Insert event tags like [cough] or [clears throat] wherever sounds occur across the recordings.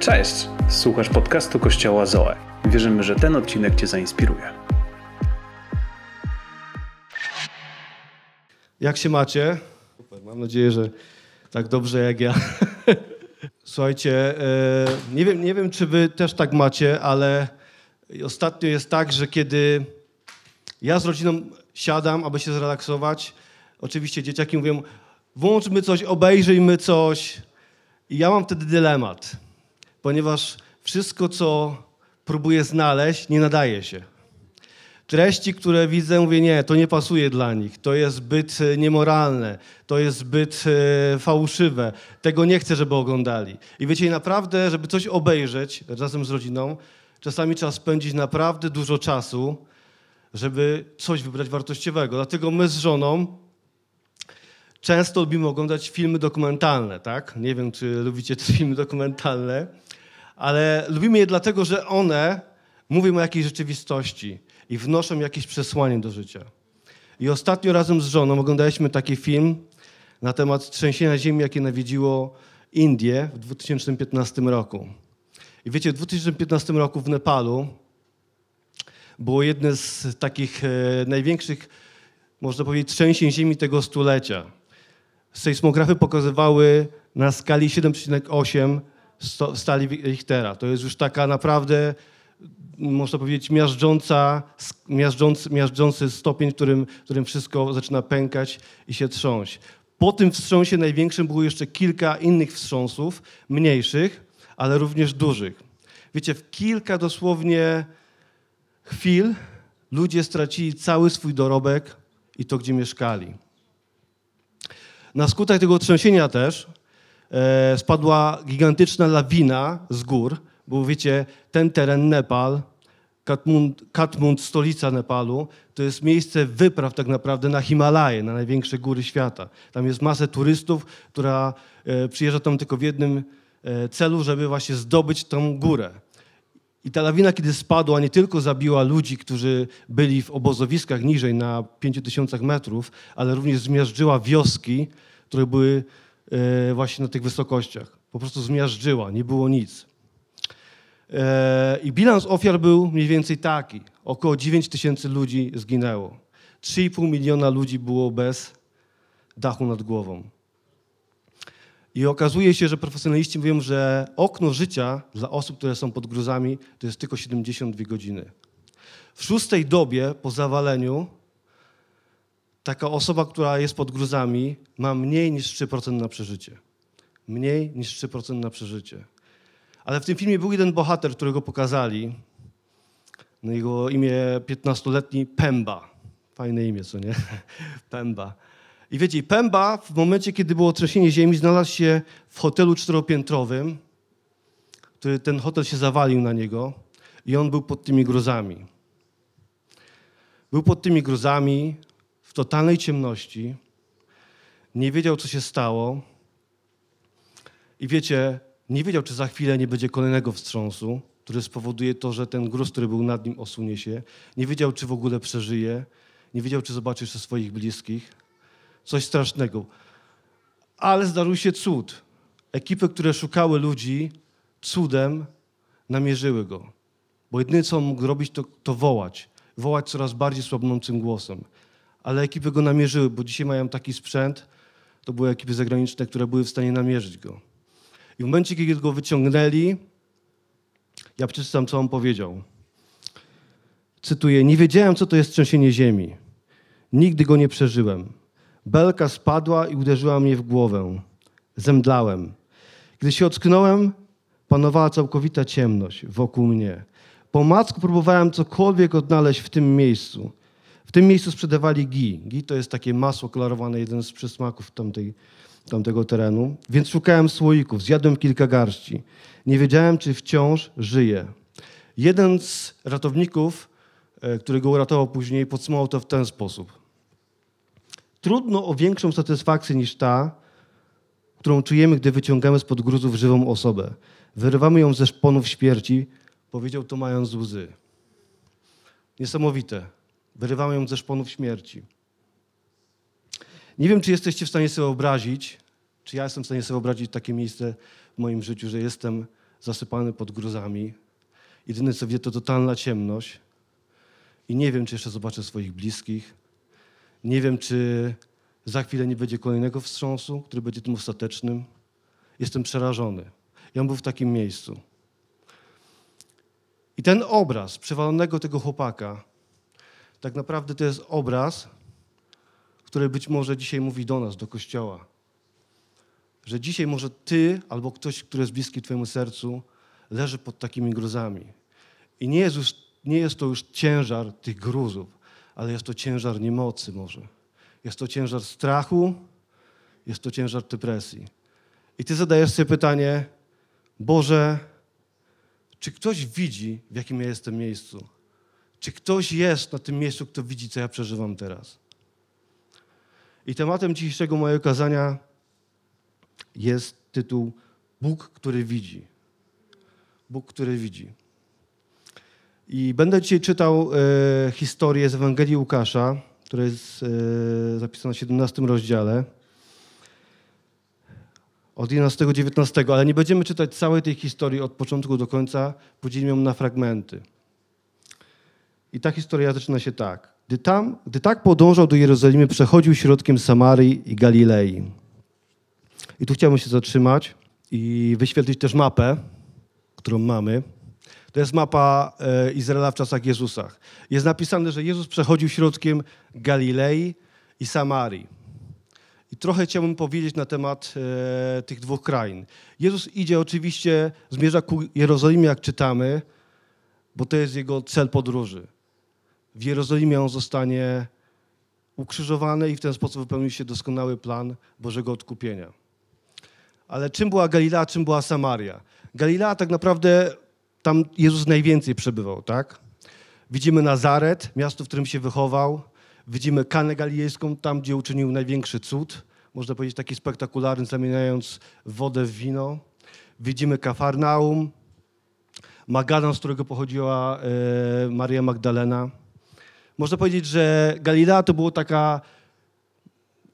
Cześć! Słuchasz podcastu Kościoła Zoe. Wierzymy, że ten odcinek Cię zainspiruje. Jak się macie? Super, mam nadzieję, że tak dobrze jak ja. [laughs] Słuchajcie, e, nie wiem, nie wiem, czy wy też tak macie, ale ostatnio jest tak, że kiedy ja z rodziną siadam, aby się zrelaksować, oczywiście dzieciaki mówią, włączmy coś, obejrzyjmy coś. I ja mam wtedy dylemat, ponieważ wszystko, co próbuję znaleźć, nie nadaje się treści, które widzę, mówię, nie, to nie pasuje dla nich, to jest zbyt e, niemoralne, to jest zbyt e, fałszywe, tego nie chcę, żeby oglądali. I wiecie, naprawdę, żeby coś obejrzeć razem z rodziną, czasami trzeba spędzić naprawdę dużo czasu, żeby coś wybrać wartościowego. Dlatego my z żoną często lubimy oglądać filmy dokumentalne, tak? Nie wiem, czy lubicie te filmy dokumentalne, ale lubimy je dlatego, że one mówią o jakiejś rzeczywistości i wnoszą jakieś przesłanie do życia. I ostatnio razem z żoną oglądaliśmy taki film na temat trzęsienia ziemi, jakie nawiedziło Indię w 2015 roku. I wiecie, w 2015 roku w Nepalu było jedne z takich e, największych, można powiedzieć, trzęsień ziemi tego stulecia. Sejsmografy pokazywały na skali 7,8 skali Richtera. To jest już taka naprawdę można powiedzieć, miażdżąca, miażdżący, miażdżący stopień, w którym, w którym wszystko zaczyna pękać i się trząść. Po tym wstrząsie największym było jeszcze kilka innych wstrząsów, mniejszych, ale również dużych. Wiecie, w kilka dosłownie chwil ludzie stracili cały swój dorobek i to, gdzie mieszkali. Na skutek tego trzęsienia też spadła gigantyczna lawina z gór, bo wiecie, ten teren Nepal, Katmund, Katmund, stolica Nepalu, to jest miejsce wypraw tak naprawdę na Himalaje, na największe góry świata. Tam jest masę turystów, która e, przyjeżdża tam tylko w jednym e, celu, żeby właśnie zdobyć tą górę. I ta lawina, kiedy spadła, nie tylko zabiła ludzi, którzy byli w obozowiskach niżej na 5000 metrów, ale również zmiażdżyła wioski, które były e, właśnie na tych wysokościach. Po prostu zmiażdżyła, nie było nic. E, I bilans ofiar był mniej więcej taki. Około 9 tysięcy ludzi zginęło. 3,5 miliona ludzi było bez dachu nad głową. I okazuje się, że profesjonaliści mówią, że okno życia dla osób, które są pod gruzami, to jest tylko 72 godziny. W szóstej dobie po zawaleniu taka osoba, która jest pod gruzami, ma mniej niż 3% na przeżycie. Mniej niż 3% na przeżycie. Ale w tym filmie był jeden bohater, którego pokazali. No jego imię 15-letni Pemba. Fajne imię, co nie? [laughs] Pemba. I wiecie, Pemba w momencie, kiedy było trzęsienie ziemi, znalazł się w hotelu czteropiętrowym, który ten hotel się zawalił na niego i on był pod tymi gruzami. Był pod tymi gruzami w totalnej ciemności. Nie wiedział, co się stało. I wiecie, nie wiedział, czy za chwilę nie będzie kolejnego wstrząsu, który spowoduje to, że ten gruz, który był nad nim, osunie się. Nie wiedział, czy w ogóle przeżyje. Nie wiedział, czy zobaczy jeszcze swoich bliskich. Coś strasznego. Ale zdarzył się cud. Ekipy, które szukały ludzi, cudem namierzyły go. Bo jedyne, co mógł robić, to, to wołać. Wołać coraz bardziej słabnącym głosem. Ale ekipy go namierzyły, bo dzisiaj mają taki sprzęt, to były ekipy zagraniczne, które były w stanie namierzyć go. I w momencie, kiedy go wyciągnęli, ja przeczytam, co on powiedział. Cytuję: Nie wiedziałem, co to jest trzęsienie ziemi. Nigdy go nie przeżyłem. Belka spadła i uderzyła mnie w głowę. Zemdlałem. Gdy się ocknąłem, panowała całkowita ciemność wokół mnie. Po macku próbowałem cokolwiek odnaleźć w tym miejscu. W tym miejscu sprzedawali gi. Gi to jest takie masło klarowane, jeden z przysmaków tamtej, tamtego terenu. Więc szukałem słoików, zjadłem kilka garści. Nie wiedziałem, czy wciąż żyję. Jeden z ratowników, e, który go uratował później, podsumował to w ten sposób. Trudno o większą satysfakcję niż ta, którą czujemy, gdy wyciągamy spod gruzów żywą osobę. Wyrywamy ją ze szponów śmierci, powiedział to mając łzy. Niesamowite. Wyrywamy ją ze szponów śmierci. Nie wiem, czy jesteście w stanie sobie wyobrazić, czy ja jestem w stanie sobie wyobrazić takie miejsce w moim życiu, że jestem zasypany pod gruzami. Jedyne co wie to totalna ciemność. I nie wiem, czy jeszcze zobaczę swoich bliskich. Nie wiem, czy za chwilę nie będzie kolejnego wstrząsu, który będzie tym ostatecznym. Jestem przerażony. Ja był w takim miejscu. I ten obraz przewalonego tego chłopaka, tak naprawdę to jest obraz, który być może dzisiaj mówi do nas, do kościoła. Że dzisiaj może ty albo ktoś, kto jest bliski twojemu sercu, leży pod takimi gruzami. I nie jest, już, nie jest to już ciężar tych gruzów, ale jest to ciężar niemocy może. Jest to ciężar strachu, jest to ciężar depresji. I ty zadajesz sobie pytanie, Boże, czy ktoś widzi, w jakim ja jestem miejscu? Czy ktoś jest na tym miejscu, kto widzi, co ja przeżywam teraz? I tematem dzisiejszego mojego kazania jest tytuł Bóg, który widzi. Bóg, który widzi. I będę dzisiaj czytał e, historię z Ewangelii Łukasza, która jest e, zapisana w 17 rozdziale. Od 11 19, ale nie będziemy czytać całej tej historii od początku do końca, podzielimy ją na fragmenty. I ta historia zaczyna się tak. Gdy, tam, gdy tak podążał do Jerozolimy, przechodził środkiem Samarii i Galilei. I tu chciałbym się zatrzymać i wyświetlić też mapę, którą mamy. To jest mapa e, Izraela w czasach Jezusa. Jest napisane, że Jezus przechodził środkiem Galilei i Samarii. I trochę chciałbym powiedzieć na temat e, tych dwóch krain. Jezus idzie oczywiście, zmierza ku Jerozolimie, jak czytamy, bo to jest jego cel podróży. W Jerozolimie on zostanie ukrzyżowany i w ten sposób wypełni się doskonały plan Bożego odkupienia. Ale czym była Galilea, czym była Samaria? Galilea tak naprawdę tam Jezus najwięcej przebywał, tak? Widzimy Nazaret, miasto, w którym się wychował. Widzimy Kanę Galilejską, tam gdzie uczynił największy cud. Można powiedzieć taki spektakularny, zamieniając wodę w wino. Widzimy Kafarnaum, Magadan, z którego pochodziła e, Maria Magdalena. Można powiedzieć, że Galilea to było taka,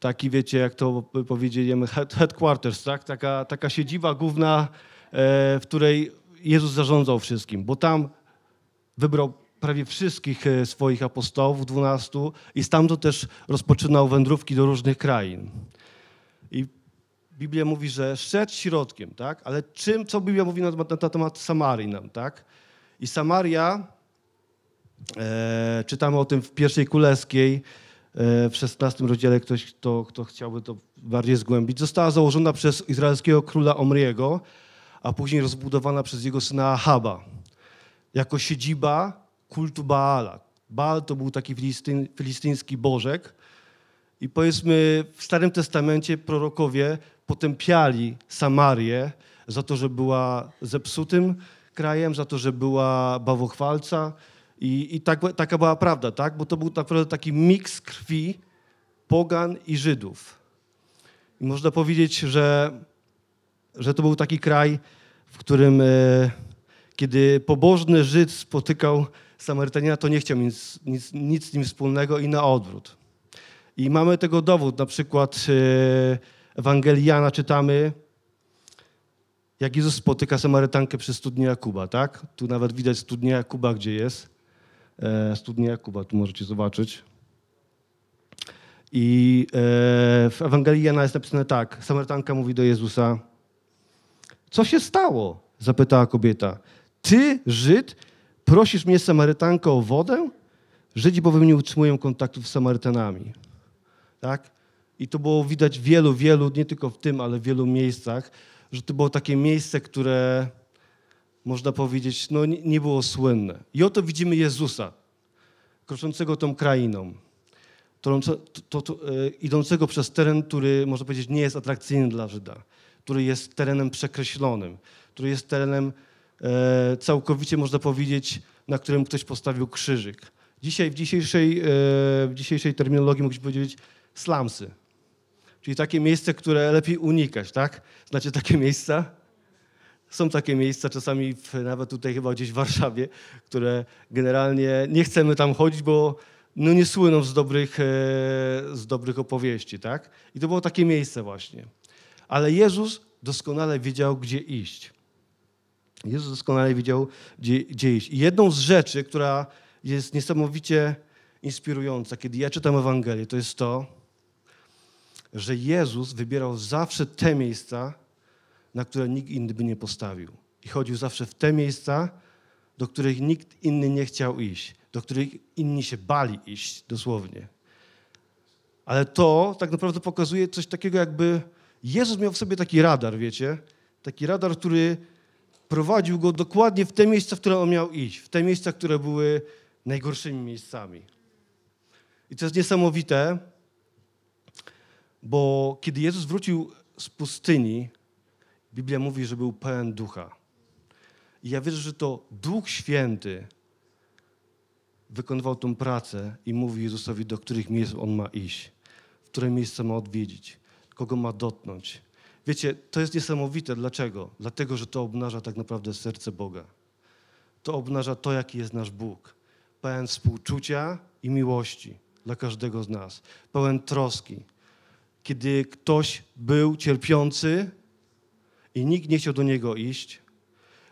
taki wiecie, jak to powiedzieliśmy, head- headquarters, tak? taka, taka siedziba główna, e, w której Jezus zarządzał wszystkim, bo tam wybrał prawie wszystkich e, swoich apostołów, dwunastu, i stamtąd też rozpoczynał wędrówki do różnych krain. I Biblia mówi, że szedł środkiem, tak? Ale czym, co Biblia mówi na, temat- na temat Samarii nam, tak? I Samaria, e, czytamy o tym w pierwszej Królewskiej, e, w 16 rozdziale, ktoś, kto, kto chciałby to bardziej zgłębić, została założona przez izraelskiego króla Omriego, a później rozbudowana przez jego syna Ahaba, jako siedziba kultu Baala. Baal to był taki filistyn, filistyński bożek, i powiedzmy, w Starym Testamencie prorokowie potępiali Samarię za to, że była zepsutym krajem, za to, że była bawochwalca. I, i tak, taka była prawda, tak? Bo to był naprawdę taki miks krwi pogan i Żydów. I można powiedzieć, że, że to był taki kraj, w którym e, kiedy pobożny Żyd spotykał Samarytanina, to nie chciał nic, nic, nic z nim wspólnego i na odwrót. I mamy tego dowód. Na przykład e, Ewangelii Jana czytamy, jak Jezus spotyka Samarytankę przy studni Jakuba, tak? Tu nawet widać studnię Jakuba, gdzie jest. E, studnia Jakuba, tu możecie zobaczyć. I e, w Ewangelii Jana jest napisane tak. Samarytanka mówi do Jezusa, co się stało? Zapytała kobieta. Ty, Żyd, prosisz mnie, Samarytankę, o wodę? Żydzi bowiem nie utrzymują kontaktów z Samarytanami. Tak? I to było widać wielu, wielu, nie tylko w tym, ale w wielu miejscach, że to było takie miejsce, które można powiedzieć, no nie, było słynne. I oto widzimy Jezusa, kroczącego tą krainą, to, to, e, idącego przez teren, który można powiedzieć nie jest atrakcyjny dla Żyda, który jest terenem przekreślonym, który jest terenem e, całkowicie, można powiedzieć, na którym ktoś postawił krzyżyk. Dzisiaj w dzisiejszej, e, w dzisiejszej terminologii mogliśmy powiedzieć slumsy, czyli takie miejsce, które lepiej unikać, tak? Znacie takie miejsca? Są takie miejsca, czasami w, nawet tutaj chyba gdzieś w Warszawie, które generalnie nie chcemy tam chodzić, bo no nie słyną z dobrych, e, z dobrych opowieści, tak? I to było takie miejsce właśnie. Ale Jezus doskonale wiedział, gdzie iść. Jezus doskonale wiedział, gdzie, gdzie iść. I jedną z rzeczy, która jest niesamowicie inspirująca, kiedy ja czytam Ewangelię, to jest to, że Jezus wybierał zawsze te miejsca, na które nikt inny by nie postawił. I chodził zawsze w te miejsca, do których nikt inny nie chciał iść, do których inni się bali iść, dosłownie. Ale to tak naprawdę pokazuje coś takiego, jakby Jezus miał w sobie taki radar, wiecie? Taki radar, który prowadził go dokładnie w te miejsca, w które on miał iść, w te miejsca, które były najgorszymi miejscami. I to jest niesamowite, bo kiedy Jezus wrócił z pustyni, Biblia mówi, że był pełen ducha. I ja wierzę, że to Duch Święty wykonywał tą pracę i mówi Jezusowi, do których miejsc on ma iść, w które miejsce ma odwiedzić, kogo ma dotknąć. Wiecie, to jest niesamowite. Dlaczego? Dlatego, że to obnaża tak naprawdę serce Boga. To obnaża to, jaki jest nasz Bóg. Pełen współczucia i miłości dla każdego z nas. Pełen troski. Kiedy ktoś był cierpiący i nikt nie chciał do niego iść,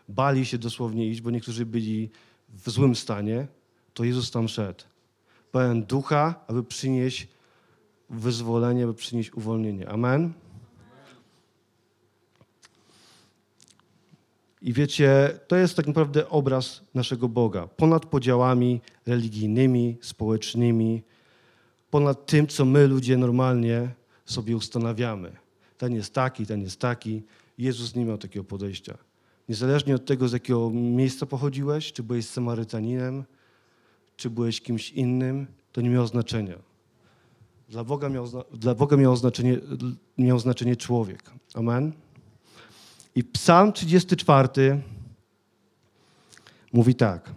bali się dosłownie iść, bo niektórzy byli w złym stanie, to Jezus tam szedł. Pełen ducha, aby przynieść wyzwolenie, aby przynieść uwolnienie. Amen. I wiecie, to jest tak naprawdę obraz naszego Boga. Ponad podziałami religijnymi, społecznymi, ponad tym, co my ludzie normalnie sobie ustanawiamy. Ten jest taki, ten jest taki. Jezus nie miał takiego podejścia. Niezależnie od tego, z jakiego miejsca pochodziłeś, czy byłeś Samarytaninem, czy byłeś kimś innym, to nie miało znaczenia. Dla Boga miał, dla Boga miało, znaczenie, miał znaczenie człowiek. Amen. I Psalm 34 mówi tak.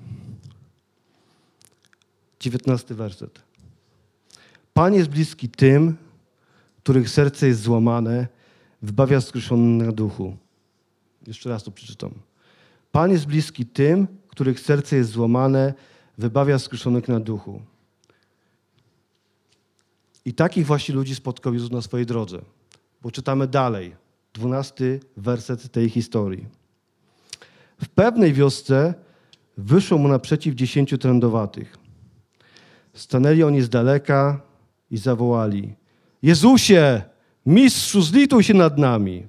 19 werset. Pan jest bliski tym, których serce jest złamane, wybawia skruszonych na duchu. Jeszcze raz to przeczytam. Pan jest bliski tym, których serce jest złamane, wybawia skruszonych na duchu. I takich właśnie ludzi spotkał Jezus na swojej drodze. Bo czytamy dalej, dwunasty werset tej historii. W pewnej wiosce wyszło mu naprzeciw dziesięciu trędowatych. Stanęli oni z daleka i zawołali: Jezusie, mistrzu, zlituj się nad nami.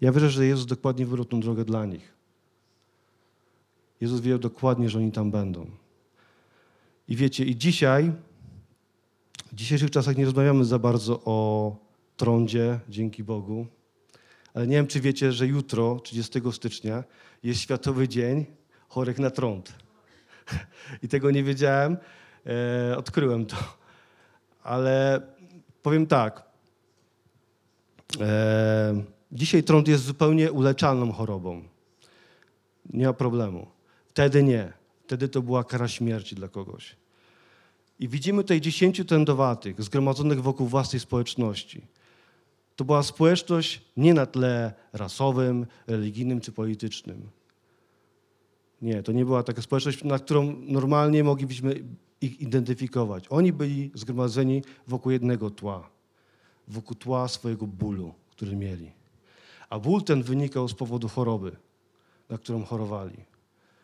Ja wierzę, że Jezus dokładnie wybrał drogę dla nich. Jezus wiedział dokładnie, że oni tam będą. I wiecie, i dzisiaj, w dzisiejszych czasach nie rozmawiamy za bardzo o trądzie, dzięki Bogu, ale nie wiem, czy wiecie, że jutro, 30 stycznia, jest Światowy Dzień Chorych na Trąd. [laughs] I tego nie wiedziałem, e, odkryłem to. Ale powiem tak. E, dzisiaj trąd jest zupełnie uleczalną chorobą. Nie ma problemu. Wtedy nie. Wtedy to była kara śmierci dla kogoś. I widzimy tutaj dziesięciu trędowatych zgromadzonych wokół własnej społeczności. To była społeczność nie na tle rasowym, religijnym czy politycznym. Nie, to nie była taka społeczność, na którą normalnie moglibyśmy ich identyfikować. Oni byli zgromadzeni wokół jednego tła, wokół tła swojego bólu, który mieli. A ból ten wynikał z powodu choroby, na którą chorowali.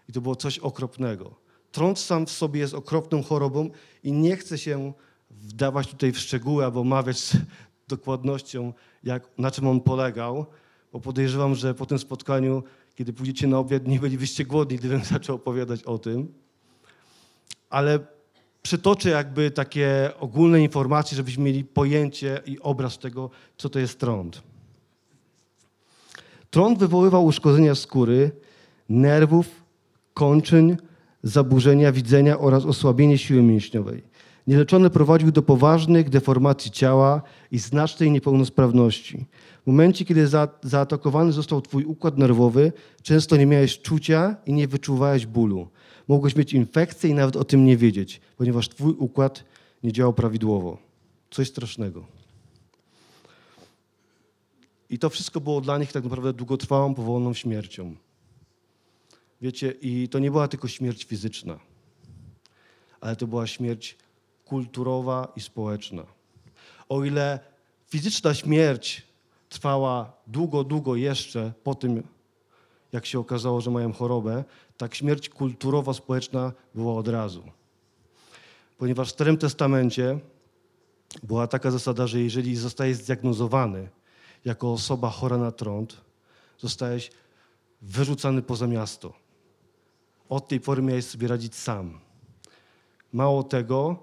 I to było coś okropnego. Trąd sam w sobie jest okropną chorobą i nie chcę się wdawać tutaj w szczegóły albo omawiać z [laughs] dokładnością, jak, na czym on polegał, bo podejrzewam, że po tym spotkaniu, kiedy pójdziecie na obiad, nie bylibyście głodni, gdybym [laughs] zaczął opowiadać o tym. Ale przytoczę jakby takie ogólne informacje, żebyśmy mieli pojęcie i obraz tego, co to jest trąd. Trąd wywoływał uszkodzenia skóry, nerwów, kończyn, zaburzenia widzenia oraz osłabienie siły mięśniowej. Nieleczony prowadził do poważnych deformacji ciała i znacznej niepełnosprawności. W momencie, kiedy za, zaatakowany został twój układ nerwowy, często nie miałeś czucia i nie wyczuwałeś bólu. Mogłeś mieć infekcję i nawet o tym nie wiedzieć, ponieważ twój układ nie działał prawidłowo. Coś strasznego. I to wszystko było dla nich tak naprawdę długotrwałą, powolną śmiercią. Wiecie, i to nie była tylko śmierć fizyczna, ale to była śmierć kulturowa i społeczna. O ile fizyczna śmierć trwała długo, długo jeszcze po tym, jak się okazało, że mają chorobę, tak śmierć kulturowa, społeczna była od razu. Ponieważ w Starym Testamencie była taka zasada, że jeżeli zostajesz zdiagnozowany jako osoba chora na trąd, zostajesz wyrzucany poza miasto. Od tej pory miałeś sobie radzić sam. Mało tego,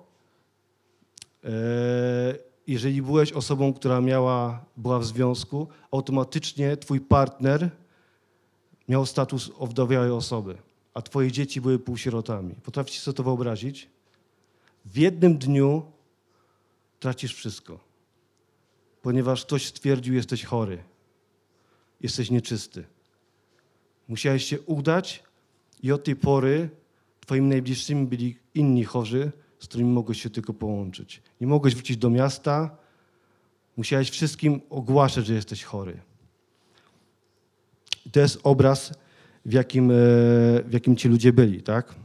e, jeżeli byłeś osobą, która miała, była w związku, automatycznie twój partner miał status owdowiałej osoby, a twoje dzieci były półsierotami. Potraficie sobie to wyobrazić? W jednym dniu tracisz wszystko, ponieważ ktoś stwierdził, jesteś chory, jesteś nieczysty. Musiałeś się udać i od tej pory twoimi najbliższymi byli inni chorzy, z którymi mogłeś się tylko połączyć. Nie mogłeś wrócić do miasta, musiałeś wszystkim ogłaszać, że jesteś chory. To jest obraz, w jakim, e, w jakim ci ludzie byli, tak?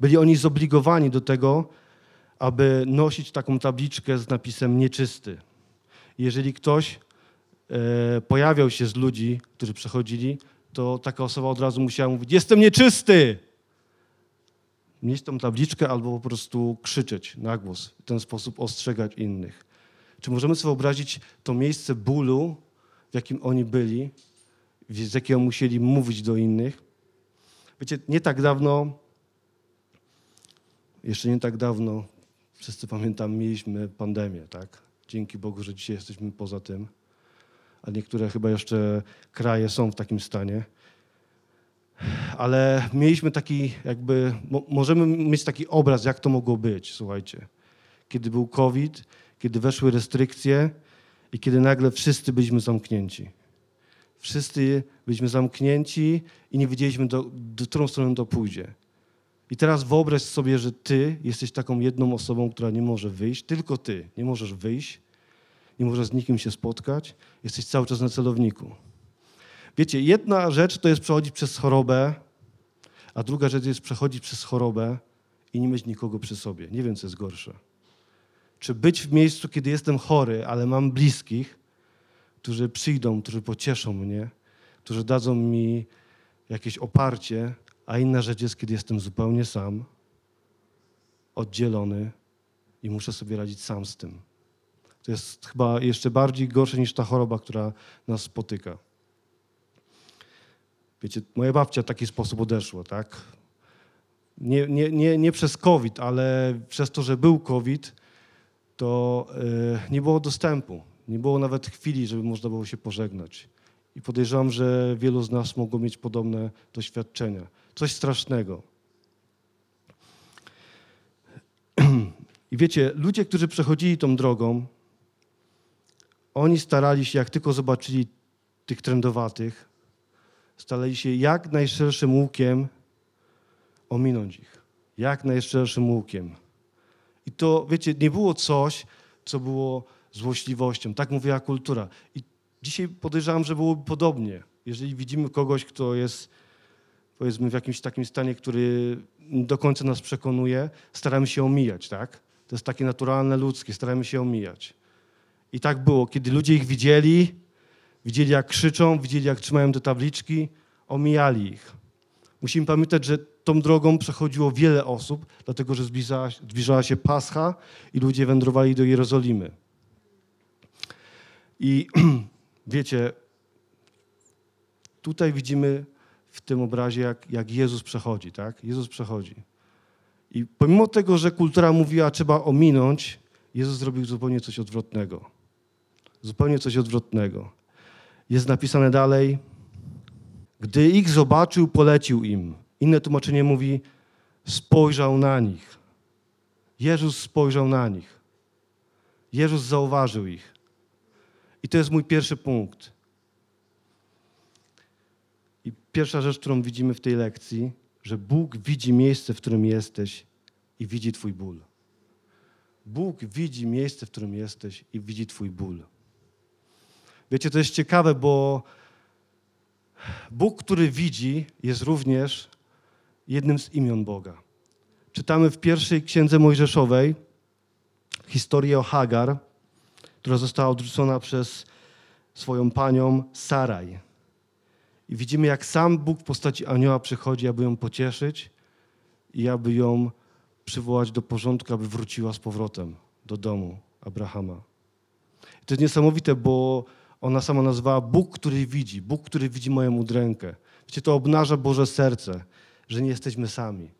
Byli oni zobligowani do tego, aby nosić taką tabliczkę z napisem nieczysty. Jeżeli ktoś e, pojawiał się z ludzi, którzy przechodzili, to taka osoba od razu musiała mówić: Jestem nieczysty! Mieć tą tabliczkę albo po prostu krzyczeć na głos, w ten sposób ostrzegać innych. Czy możemy sobie wyobrazić to miejsce bólu, w jakim oni byli, z jakiego musieli mówić do innych? Wiecie, nie tak dawno, jeszcze nie tak dawno, wszyscy pamiętam, mieliśmy pandemię, tak? Dzięki Bogu, że dzisiaj jesteśmy poza tym a niektóre chyba jeszcze kraje są w takim stanie. Ale mieliśmy taki, jakby, mo, możemy mieć taki obraz, jak to mogło być, słuchajcie. Kiedy był COVID, kiedy weszły restrykcje i kiedy nagle wszyscy byliśmy zamknięci. Wszyscy byliśmy zamknięci i nie wiedzieliśmy, do, do którą stronę to pójdzie. I teraz wyobraź sobie, że ty jesteś taką jedną osobą, która nie może wyjść, tylko ty nie możesz wyjść nie możesz z nikim się spotkać, jesteś cały czas na celowniku. Wiecie, jedna rzecz to jest przechodzić przez chorobę, a druga rzecz jest przechodzić przez chorobę i nie mieć nikogo przy sobie. Nie wiem, co jest gorsze. Czy być w miejscu, kiedy jestem chory, ale mam bliskich, którzy przyjdą, którzy pocieszą mnie, którzy dadzą mi jakieś oparcie, a inna rzecz jest, kiedy jestem zupełnie sam, oddzielony i muszę sobie radzić sam z tym. To jest chyba jeszcze bardziej gorsze niż ta choroba, która nas spotyka. Wiecie, moja babcia w taki sposób odeszła, tak? Nie, nie, nie, nie przez COVID, ale przez to, że był COVID, to yy, nie było dostępu. Nie było nawet chwili, żeby można było się pożegnać. I podejrzewam, że wielu z nas mogło mieć podobne doświadczenia. Coś strasznego. [clears throat] I wiecie, ludzie, którzy przechodzili tą drogą, oni starali się, jak tylko zobaczyli tych trendowatych, starali się jak najszerszym łukiem ominąć ich. Jak najszerszym łukiem. I to, wiecie, nie było coś, co było złośliwością. Tak mówiła kultura. I dzisiaj podejrzewam, że byłoby podobnie. Jeżeli widzimy kogoś, kto jest, powiedzmy, w jakimś takim stanie, który do końca nas przekonuje, staramy się omijać, tak? To jest takie naturalne, ludzkie, staramy się omijać. I tak było, kiedy ludzie ich widzieli, widzieli jak krzyczą, widzieli jak trzymają te tabliczki, omijali ich. Musimy pamiętać, że tą drogą przechodziło wiele osób, dlatego że zbliżała, zbliżała się Pascha i ludzie wędrowali do Jerozolimy. I [clears throat] wiecie, tutaj widzimy w tym obrazie, jak, jak Jezus przechodzi, tak? Jezus przechodzi. I pomimo tego, że kultura mówiła, trzeba ominąć, Jezus zrobił zupełnie coś odwrotnego. Zupełnie coś odwrotnego. Jest napisane dalej, gdy ich zobaczył, polecił im. Inne tłumaczenie mówi, spojrzał na nich. Jezus spojrzał na nich. Jezus zauważył ich. I to jest mój pierwszy punkt. I pierwsza rzecz, którą widzimy w tej lekcji, że Bóg widzi miejsce, w którym jesteś i widzi Twój ból. Bóg widzi miejsce, w którym jesteś i widzi Twój ból. Wiecie, to jest ciekawe, bo Bóg, który widzi, jest również jednym z imion Boga. Czytamy w pierwszej księdze Mojżeszowej historię o Hagar, która została odrzucona przez swoją panią Saraj. I widzimy, jak sam Bóg w postaci anioła przychodzi, aby ją pocieszyć i aby ją przywołać do porządku, aby wróciła z powrotem do domu Abrahama. I to jest niesamowite, bo ona sama nazwała Bóg, który widzi, Bóg, który widzi moją udrękę. Wiecie, to obnaża Boże serce, że nie jesteśmy sami,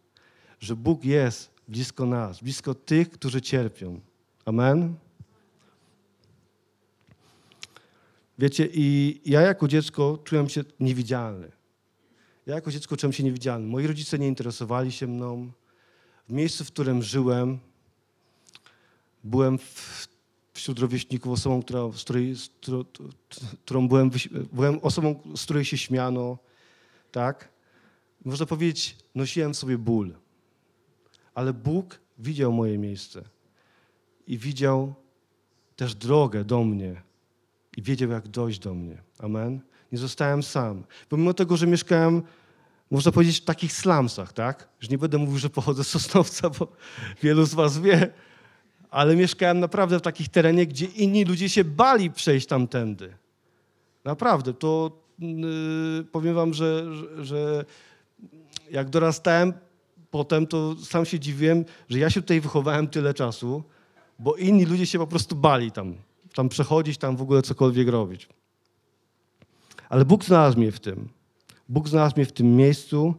że Bóg jest blisko nas, blisko tych, którzy cierpią. Amen. Wiecie, i ja jako dziecko czułem się niewidzialny. Ja jako dziecko czułem się niewidzialny. Moi rodzice nie interesowali się mną. W miejscu, w którym żyłem, byłem w, wśród rówieśników osobą, która, z której, z, którą, którą byłem, byłem osobą, z której się śmiano. Tak? Można powiedzieć, nosiłem sobie ból. Ale Bóg widział moje miejsce i widział też drogę do mnie i wiedział, jak dojść do mnie. Amen. Nie zostałem sam. Pomimo tego, że mieszkałem, można powiedzieć, w takich slumsach, tak? Że nie będę mówił, że pochodzę z Sosnowca, bo wielu z was wie, ale mieszkałem naprawdę w takich terenie, gdzie inni ludzie się bali przejść tamtędy. Naprawdę, to yy, powiem wam, że, że, że jak dorastałem potem, to sam się dziwiłem, że ja się tutaj wychowałem tyle czasu, bo inni ludzie się po prostu bali tam, tam przechodzić, tam w ogóle cokolwiek robić. Ale Bóg znalazł mnie w tym. Bóg znalazł mnie w tym miejscu.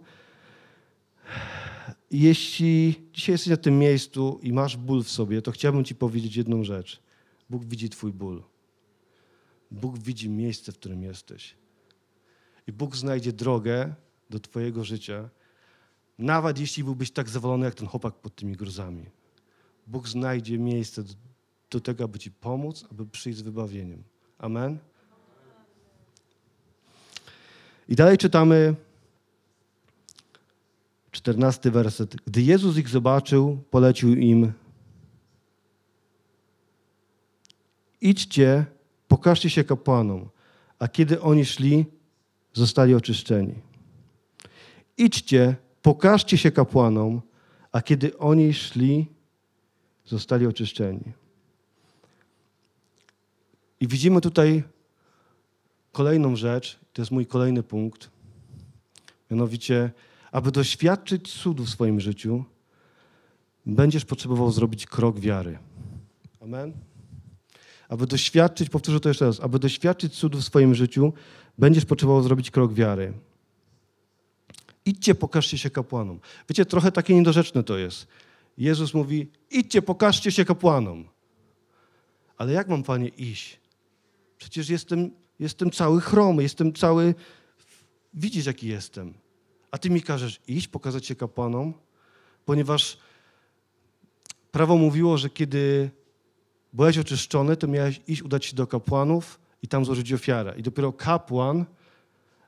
Jeśli dzisiaj jesteś na tym miejscu i masz ból w sobie, to chciałbym Ci powiedzieć jedną rzecz. Bóg widzi Twój ból. Bóg widzi miejsce, w którym jesteś. I Bóg znajdzie drogę do Twojego życia, nawet jeśli byłbyś tak zawalony jak ten chłopak pod tymi gruzami. Bóg znajdzie miejsce do, do tego, aby Ci pomóc, aby przyjść z wybawieniem. Amen. I dalej czytamy czternasty werset. Gdy Jezus ich zobaczył, polecił im: Idźcie, pokażcie się kapłanom. A kiedy oni szli, zostali oczyszczeni. Idźcie, pokażcie się kapłanom, a kiedy oni szli, zostali oczyszczeni. I widzimy tutaj kolejną rzecz, to jest mój kolejny punkt. Mianowicie, aby doświadczyć cudu w swoim życiu, będziesz potrzebował zrobić krok wiary. Amen. Aby doświadczyć, powtórzę to jeszcze raz, aby doświadczyć cudu w swoim życiu, będziesz potrzebował zrobić krok wiary. Idźcie, pokażcie się kapłanom. Wiecie, trochę takie niedorzeczne to jest. Jezus mówi, idźcie, pokażcie się kapłanom. Ale jak mam, Panie, iść? Przecież jestem, jestem cały chromy, jestem cały... Widzisz, jaki jestem. A Ty mi każesz iść, pokazać się kapłanom, ponieważ prawo mówiło, że kiedy byłeś oczyszczony, to miałeś iść, udać się do kapłanów i tam złożyć ofiarę. I dopiero kapłan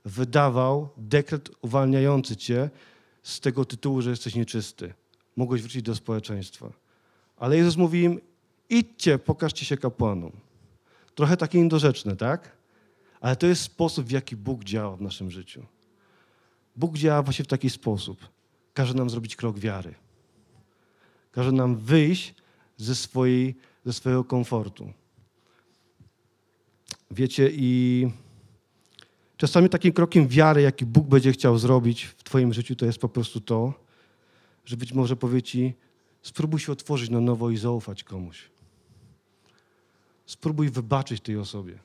wydawał dekret uwalniający cię z tego tytułu, że jesteś nieczysty. Mogłeś wrócić do społeczeństwa. Ale Jezus mówi im, idźcie, pokażcie się kapłanom. Trochę takie niedorzeczne, tak? Ale to jest sposób, w jaki Bóg działa w naszym życiu. Bóg działa właśnie w taki sposób. Każe nam zrobić krok wiary. Każe nam wyjść ze, swojej, ze swojego komfortu. Wiecie, i czasami takim krokiem wiary, jaki Bóg będzie chciał zrobić w Twoim życiu, to jest po prostu to, że być może powie Ci, spróbuj się otworzyć na nowo i zaufać komuś. Spróbuj wybaczyć tej osobie.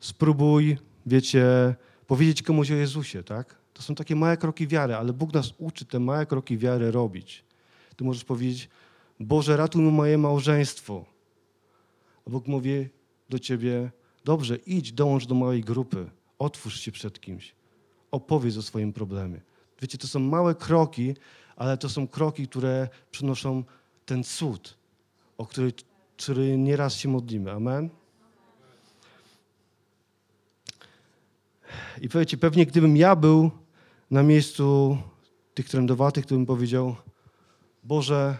Spróbuj, wiecie, powiedzieć komuś o Jezusie, tak? To są takie małe kroki wiary, ale Bóg nas uczy te małe kroki wiary robić. Ty możesz powiedzieć, Boże, ratuj mi moje małżeństwo. A Bóg mówi do ciebie, dobrze, idź, dołącz do małej grupy, otwórz się przed kimś, opowiedz o swoim problemie. Wiecie, to są małe kroki, ale to są kroki, które przynoszą ten cud, o który, który nieraz się modlimy. Amen? I powiecie, pewnie gdybym ja był na miejscu tych trędowatych, to bym powiedział, Boże,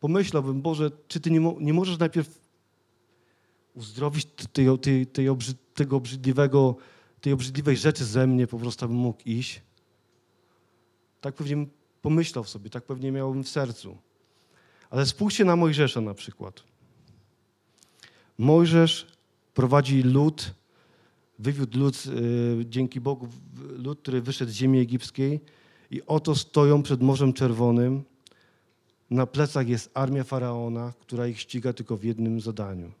pomyślałbym, Boże, czy Ty nie, mo- nie możesz najpierw uzdrowić tej, tej, tej tego obrzydliwego, tej obrzydliwej rzeczy ze mnie, po prostu bym mógł iść. Tak pewnie bym pomyślał sobie, tak pewnie miałbym w sercu. Ale spójrzcie na Mojżesza na przykład. Mojżesz prowadzi lud, wywiódł lud, y, dzięki Bogu, lud, który wyszedł z ziemi egipskiej i oto stoją przed Morzem Czerwonym. Na plecach jest armia Faraona, która ich ściga tylko w jednym zadaniu,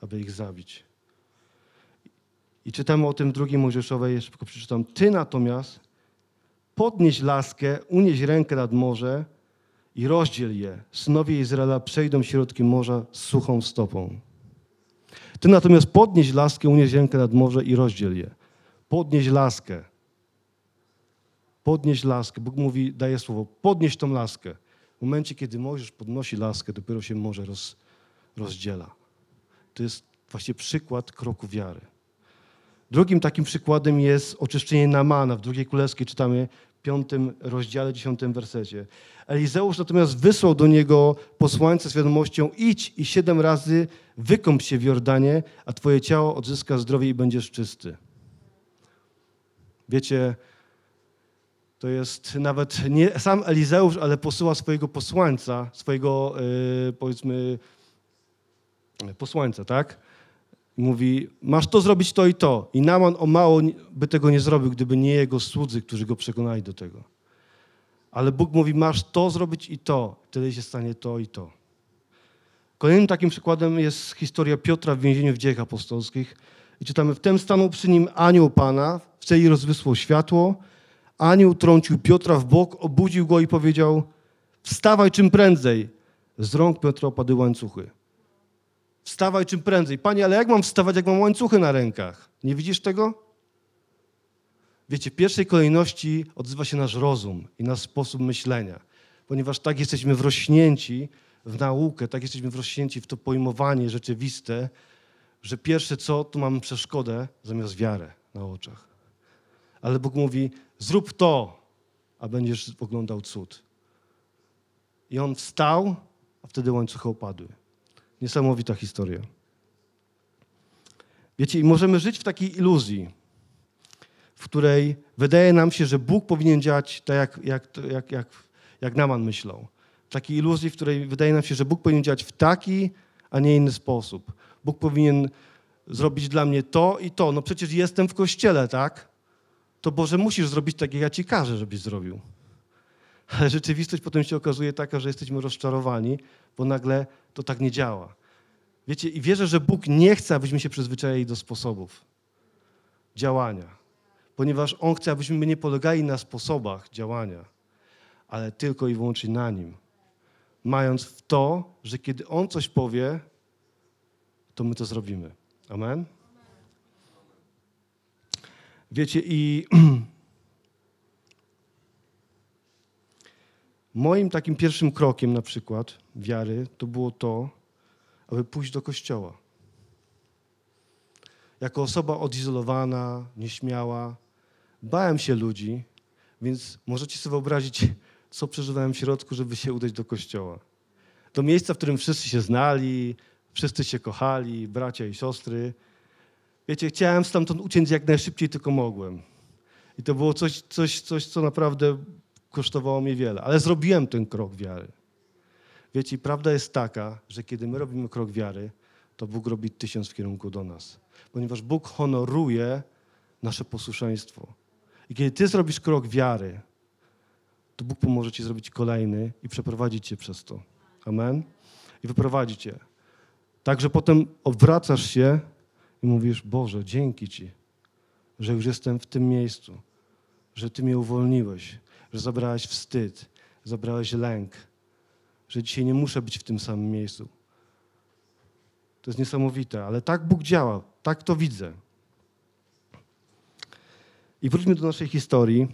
aby ich zabić. I czytamy o tym drugiej Mojżeszowej, jeszcze tylko przeczytam. Ty natomiast podnieś laskę, unieś rękę nad morze i rozdziel je. Synowie Izraela przejdą środkiem morza z suchą stopą. Ty natomiast podnieś laskę, unieś rękę nad morze i rozdziel je. Podnieś laskę. Podnieś laskę. Bóg mówi, daje słowo, podnieś tą laskę. W momencie, kiedy Mojżesz podnosi laskę, dopiero się morze roz, rozdziela. To jest właśnie przykład kroku wiary. Drugim takim przykładem jest oczyszczenie Namana. W drugiej królewskiej czytamy piątym rozdziale, dziesiątym wersecie. Elizeusz natomiast wysłał do niego posłańca z wiadomością idź i siedem razy wykąp się w Jordanie, a twoje ciało odzyska zdrowie i będziesz czysty. Wiecie, to jest nawet nie sam Elizeusz, ale posyła swojego posłańca, swojego yy, powiedzmy posłańca, tak? Mówi, masz to zrobić to i to. I Naman o mało by tego nie zrobił, gdyby nie jego słudzy, którzy go przekonali do tego. Ale Bóg mówi, masz to zrobić i to. Wtedy się stanie to i to. Kolejnym takim przykładem jest historia Piotra w więzieniu w dziejach apostolskich. I czytamy, wtem stanął przy nim anioł Pana, w celi rozwysło światło. Anioł trącił Piotra w bok, obudził go i powiedział, wstawaj czym prędzej. Z rąk Piotra opadły łańcuchy. Wstawaj czym prędzej. Panie, ale jak mam wstawać, jak mam łańcuchy na rękach? Nie widzisz tego? Wiecie, w pierwszej kolejności odzywa się nasz rozum i nasz sposób myślenia, ponieważ tak jesteśmy wrośnięci w naukę, tak jesteśmy wrośnięci w to pojmowanie rzeczywiste, że pierwsze co, tu mamy przeszkodę zamiast wiarę na oczach. Ale Bóg mówi, zrób to, a będziesz oglądał cud. I on wstał, a wtedy łańcuchy opadły. Niesamowita historia. Wiecie, i możemy żyć w takiej iluzji, w której wydaje nam się, że Bóg powinien działać tak, jak, jak, jak, jak, jak Naman myślał. W takiej iluzji, w której wydaje nam się, że Bóg powinien działać w taki, a nie inny sposób. Bóg powinien zrobić dla mnie to i to. No przecież jestem w kościele, tak? To Boże, musisz zrobić tak, jak ja ci każę, żebyś zrobił. Ale rzeczywistość potem się okazuje taka, że jesteśmy rozczarowani, bo nagle to tak nie działa. Wiecie, i wierzę, że Bóg nie chce, abyśmy się przyzwyczaili do sposobów działania, ponieważ On chce, abyśmy nie polegali na sposobach działania, ale tylko i wyłącznie na Nim. Mając w to, że kiedy On coś powie, to my to zrobimy. Amen? Wiecie, i [clears throat] Moim takim pierwszym krokiem na przykład wiary to było to, aby pójść do kościoła. Jako osoba odizolowana, nieśmiała, bałem się ludzi, więc możecie sobie wyobrazić, co przeżywałem w środku, żeby się udać do kościoła. Do miejsca, w którym wszyscy się znali, wszyscy się kochali, bracia i siostry. Wiecie, chciałem stamtąd uciec jak najszybciej tylko mogłem. I to było coś, coś, coś co naprawdę kosztowało mnie wiele, ale zrobiłem ten krok wiary. Wiecie, prawda jest taka, że kiedy my robimy krok wiary, to Bóg robi tysiąc w kierunku do nas, ponieważ Bóg honoruje nasze posłuszeństwo. I kiedy ty zrobisz krok wiary, to Bóg pomoże ci zrobić kolejny i przeprowadzić cię przez to. Amen? I wyprowadzi cię. Także potem odwracasz się i mówisz, Boże, dzięki Ci, że już jestem w tym miejscu, że Ty mnie uwolniłeś, że zabrałeś wstyd, zabrałeś lęk, że dzisiaj nie muszę być w tym samym miejscu. To jest niesamowite, ale tak Bóg działa, tak to widzę. I wróćmy do naszej historii.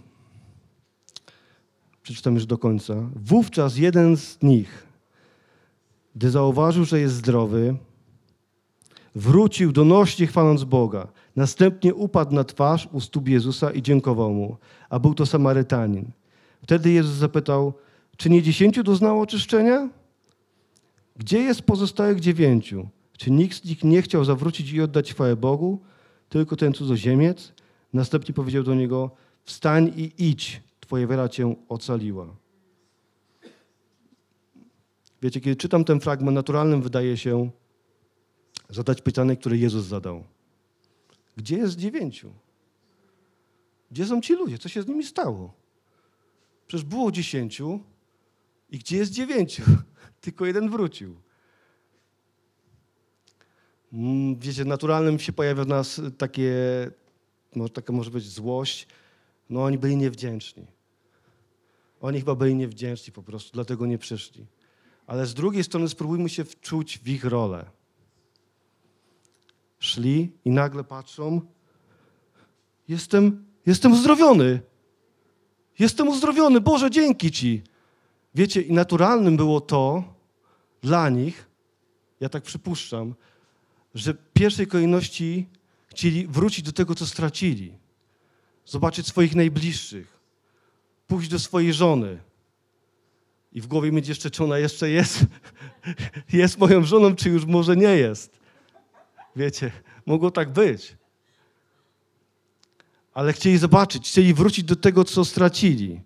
Przeczytam już do końca. Wówczas jeden z nich, gdy zauważył, że jest zdrowy, wrócił donośnie chwaląc Boga. Następnie upadł na twarz u stóp Jezusa i dziękował mu, a był to Samarytanin. Wtedy Jezus zapytał, czy nie dziesięciu doznało oczyszczenia? Gdzie jest pozostałych dziewięciu? Czy nikt z nich nie chciał zawrócić i oddać chwałę Bogu? Tylko ten cudzoziemiec? Następnie powiedział do niego, wstań i idź, twoja wiara cię ocaliła. Wiecie, kiedy czytam ten fragment, naturalnym wydaje się, zadać pytanie, które Jezus zadał. Gdzie jest dziewięciu? Gdzie są ci ludzie? Co się z nimi stało? Przecież było dziesięciu i gdzie jest dziewięciu? [laughs] Tylko jeden wrócił. Mm, Wiecie, naturalnym się pojawia w nas takie, może, taka może być złość. No oni byli niewdzięczni. Oni chyba byli niewdzięczni po prostu, dlatego nie przyszli. Ale z drugiej strony spróbujmy się wczuć w ich rolę. Szli i nagle patrzą, jestem, jestem uzdrowiony. Jestem uzdrowiony, Boże, dzięki Ci. Wiecie, i naturalnym było to dla nich, ja tak przypuszczam, że w pierwszej kolejności chcieli wrócić do tego, co stracili. Zobaczyć swoich najbliższych, pójść do swojej żony. I w głowie mieć jeszcze, czy ona jeszcze jest, [laughs] jest moją żoną, czy już może nie jest. Wiecie, mogło tak być. Ale chcieli zobaczyć, chcieli wrócić do tego, co stracili.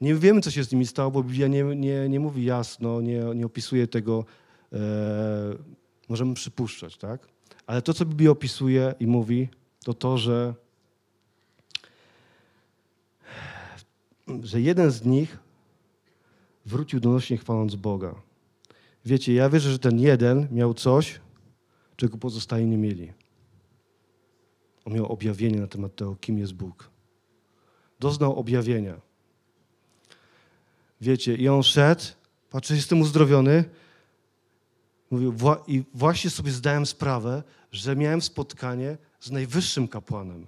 Nie wiemy, co się z nimi stało, bo Biblia nie, nie, nie mówi jasno, nie, nie opisuje tego. E, możemy przypuszczać, tak? Ale to, co Biblia opisuje i mówi, to to, że, że jeden z nich wrócił donośnie chwaląc Boga. Wiecie, ja wierzę, że ten jeden miał coś, czego pozostali nie mieli. On miał objawienie na temat tego, kim jest Bóg. Doznał objawienia. Wiecie, i on szedł, patrzy, jestem uzdrowiony. Mówił, wła- i właśnie sobie zdałem sprawę, że miałem spotkanie z najwyższym kapłanem.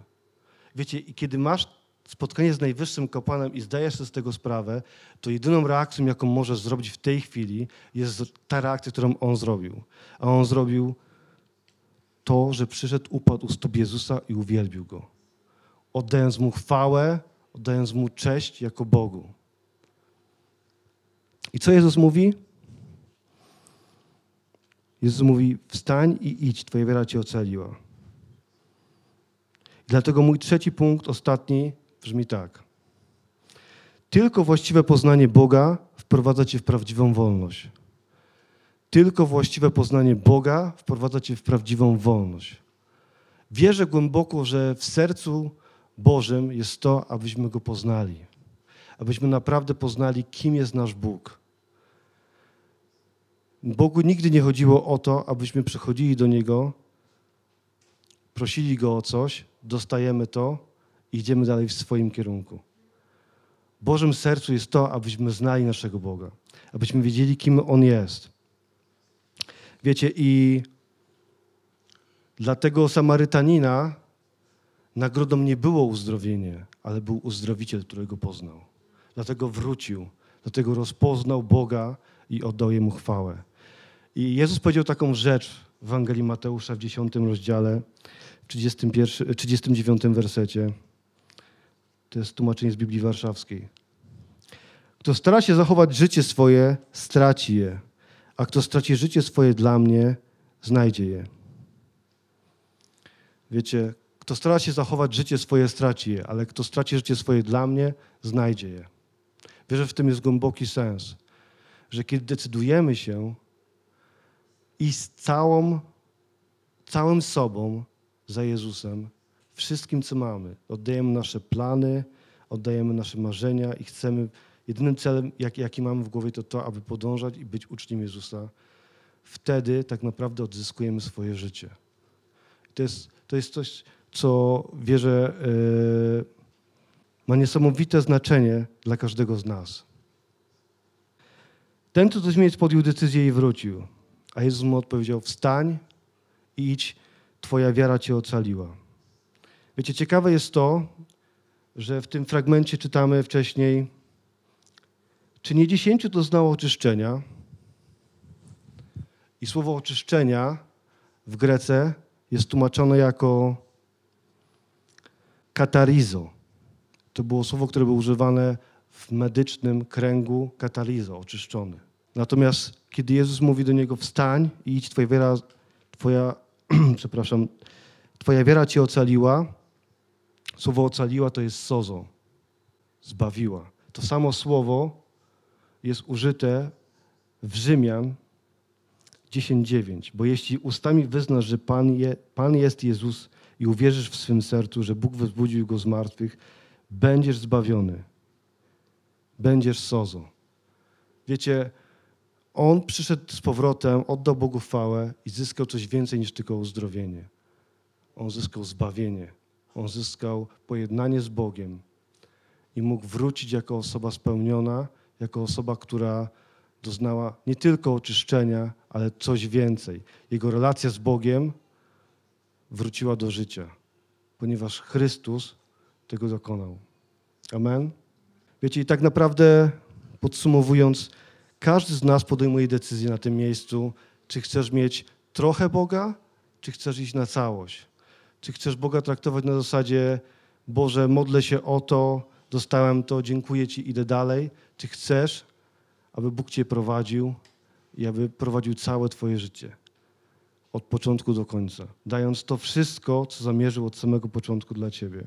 Wiecie, i kiedy masz spotkanie z najwyższym kapłanem i zdajesz sobie z tego sprawę, to jedyną reakcją, jaką możesz zrobić w tej chwili, jest ta reakcja, którą on zrobił. A on zrobił to, że przyszedł, upadł u stóp Jezusa i uwielbił Go. Oddając Mu chwałę, oddając Mu cześć jako Bogu. I co Jezus mówi? Jezus mówi, wstań i idź, Twoja wiara Cię ocaliła. Dlatego mój trzeci punkt, ostatni, brzmi tak. Tylko właściwe poznanie Boga wprowadza Cię w prawdziwą wolność. Tylko właściwe poznanie Boga wprowadza Cię w prawdziwą wolność. Wierzę głęboko, że w sercu Bożym jest to, abyśmy Go poznali. Abyśmy naprawdę poznali, kim jest nasz Bóg. Bogu nigdy nie chodziło o to, abyśmy przychodzili do Niego, prosili Go o coś, dostajemy to i idziemy dalej w swoim kierunku. Bożym sercu jest to, abyśmy znali naszego Boga, abyśmy wiedzieli, kim On jest. Wiecie, i dla tego Samarytanina nagrodą nie było uzdrowienie, ale był uzdrowiciel, którego poznał. Dlatego wrócił, dlatego rozpoznał Boga i oddał Jemu chwałę. I Jezus powiedział taką rzecz w Ewangelii Mateusza w 10 rozdziale, w 31, 39 wersecie. To jest tłumaczenie z Biblii Warszawskiej. Kto stara się zachować życie swoje, straci je, a kto straci życie swoje dla mnie, znajdzie je. Wiecie, kto stara się zachować życie swoje, straci je, ale kto straci życie swoje dla mnie, znajdzie je. Wierzę, że w tym jest głęboki sens, że kiedy decydujemy się i z całą, całym sobą za Jezusem, wszystkim, co mamy, oddajemy nasze plany, oddajemy nasze marzenia i chcemy, jedynym celem, jaki, jaki mamy w głowie, to to, aby podążać i być uczniem Jezusa, wtedy tak naprawdę odzyskujemy swoje życie. To jest, to jest coś, co wierzę, yy, ma niesamowite znaczenie dla każdego z nas. Ten, mieć, podjął decyzję i wrócił. A Jezus mu odpowiedział: Wstań i idź, Twoja wiara cię ocaliła. Wiecie, ciekawe jest to, że w tym fragmencie czytamy wcześniej, czy nie dziesięciu doznało oczyszczenia? I słowo oczyszczenia w Grece jest tłumaczone jako katarizo. To było słowo, które było używane w medycznym kręgu katalizo, oczyszczony. Natomiast kiedy Jezus mówi do niego wstań i idź, twoja wiara, twoja, [clears throat] przepraszam, twoja wiara cię ocaliła, słowo ocaliła to jest sozo, zbawiła. To samo słowo jest użyte w Rzymian 10:9. Bo jeśli ustami wyznasz, że Pan, je, Pan jest Jezus i uwierzysz w swym sercu, że Bóg wzbudził go z martwych, będziesz zbawiony. Będziesz sozo. Wiecie, on przyszedł z powrotem, oddał Bogu chwałę i zyskał coś więcej niż tylko uzdrowienie. On zyskał zbawienie. On zyskał pojednanie z Bogiem i mógł wrócić jako osoba spełniona, jako osoba, która doznała nie tylko oczyszczenia, ale coś więcej. Jego relacja z Bogiem wróciła do życia, ponieważ Chrystus tego dokonał. Amen. Wiecie, i tak naprawdę podsumowując, każdy z nas podejmuje decyzję na tym miejscu, czy chcesz mieć trochę Boga, czy chcesz iść na całość. Czy chcesz Boga traktować na zasadzie, Boże, modlę się o to, dostałem to, dziękuję Ci, idę dalej. Czy chcesz, aby Bóg Cię prowadził i aby prowadził całe Twoje życie. Od początku do końca. Dając to wszystko, co zamierzył od samego początku dla Ciebie.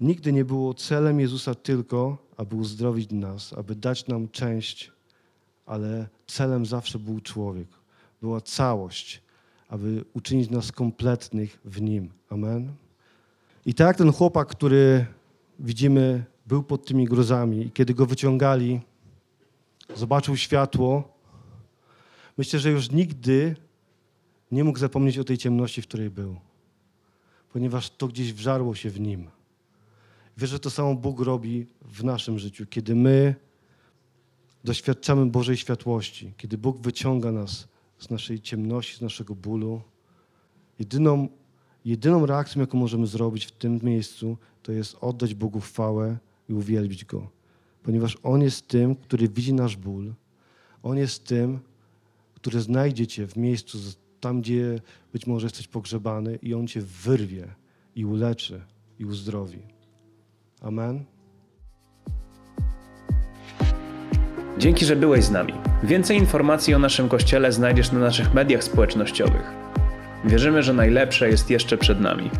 Nigdy nie było celem Jezusa tylko, aby uzdrowić nas, aby dać nam część, ale celem zawsze był człowiek. Była całość, aby uczynić nas kompletnych w Nim. Amen. I tak ten chłopak, który widzimy, był pod tymi gruzami i kiedy go wyciągali, zobaczył światło, myślę, że już nigdy nie mógł zapomnieć o tej ciemności, w której był, ponieważ to gdzieś wżarło się w nim. Wiesz, że to samo Bóg robi w naszym życiu, kiedy my doświadczamy Bożej światłości, kiedy Bóg wyciąga nas z naszej ciemności, z naszego bólu. Jedyną, jedyną reakcją, jaką możemy zrobić w tym miejscu, to jest oddać Bogu chwałę i uwielbić Go. Ponieważ On jest tym, który widzi nasz ból. On jest tym, który znajdzie Cię w miejscu, tam gdzie być może jesteś pogrzebany i On Cię wyrwie i uleczy i uzdrowi. Amen. Dzięki, że byłeś z nami. Więcej informacji o naszym kościele znajdziesz na naszych mediach społecznościowych. Wierzymy, że najlepsze jest jeszcze przed nami.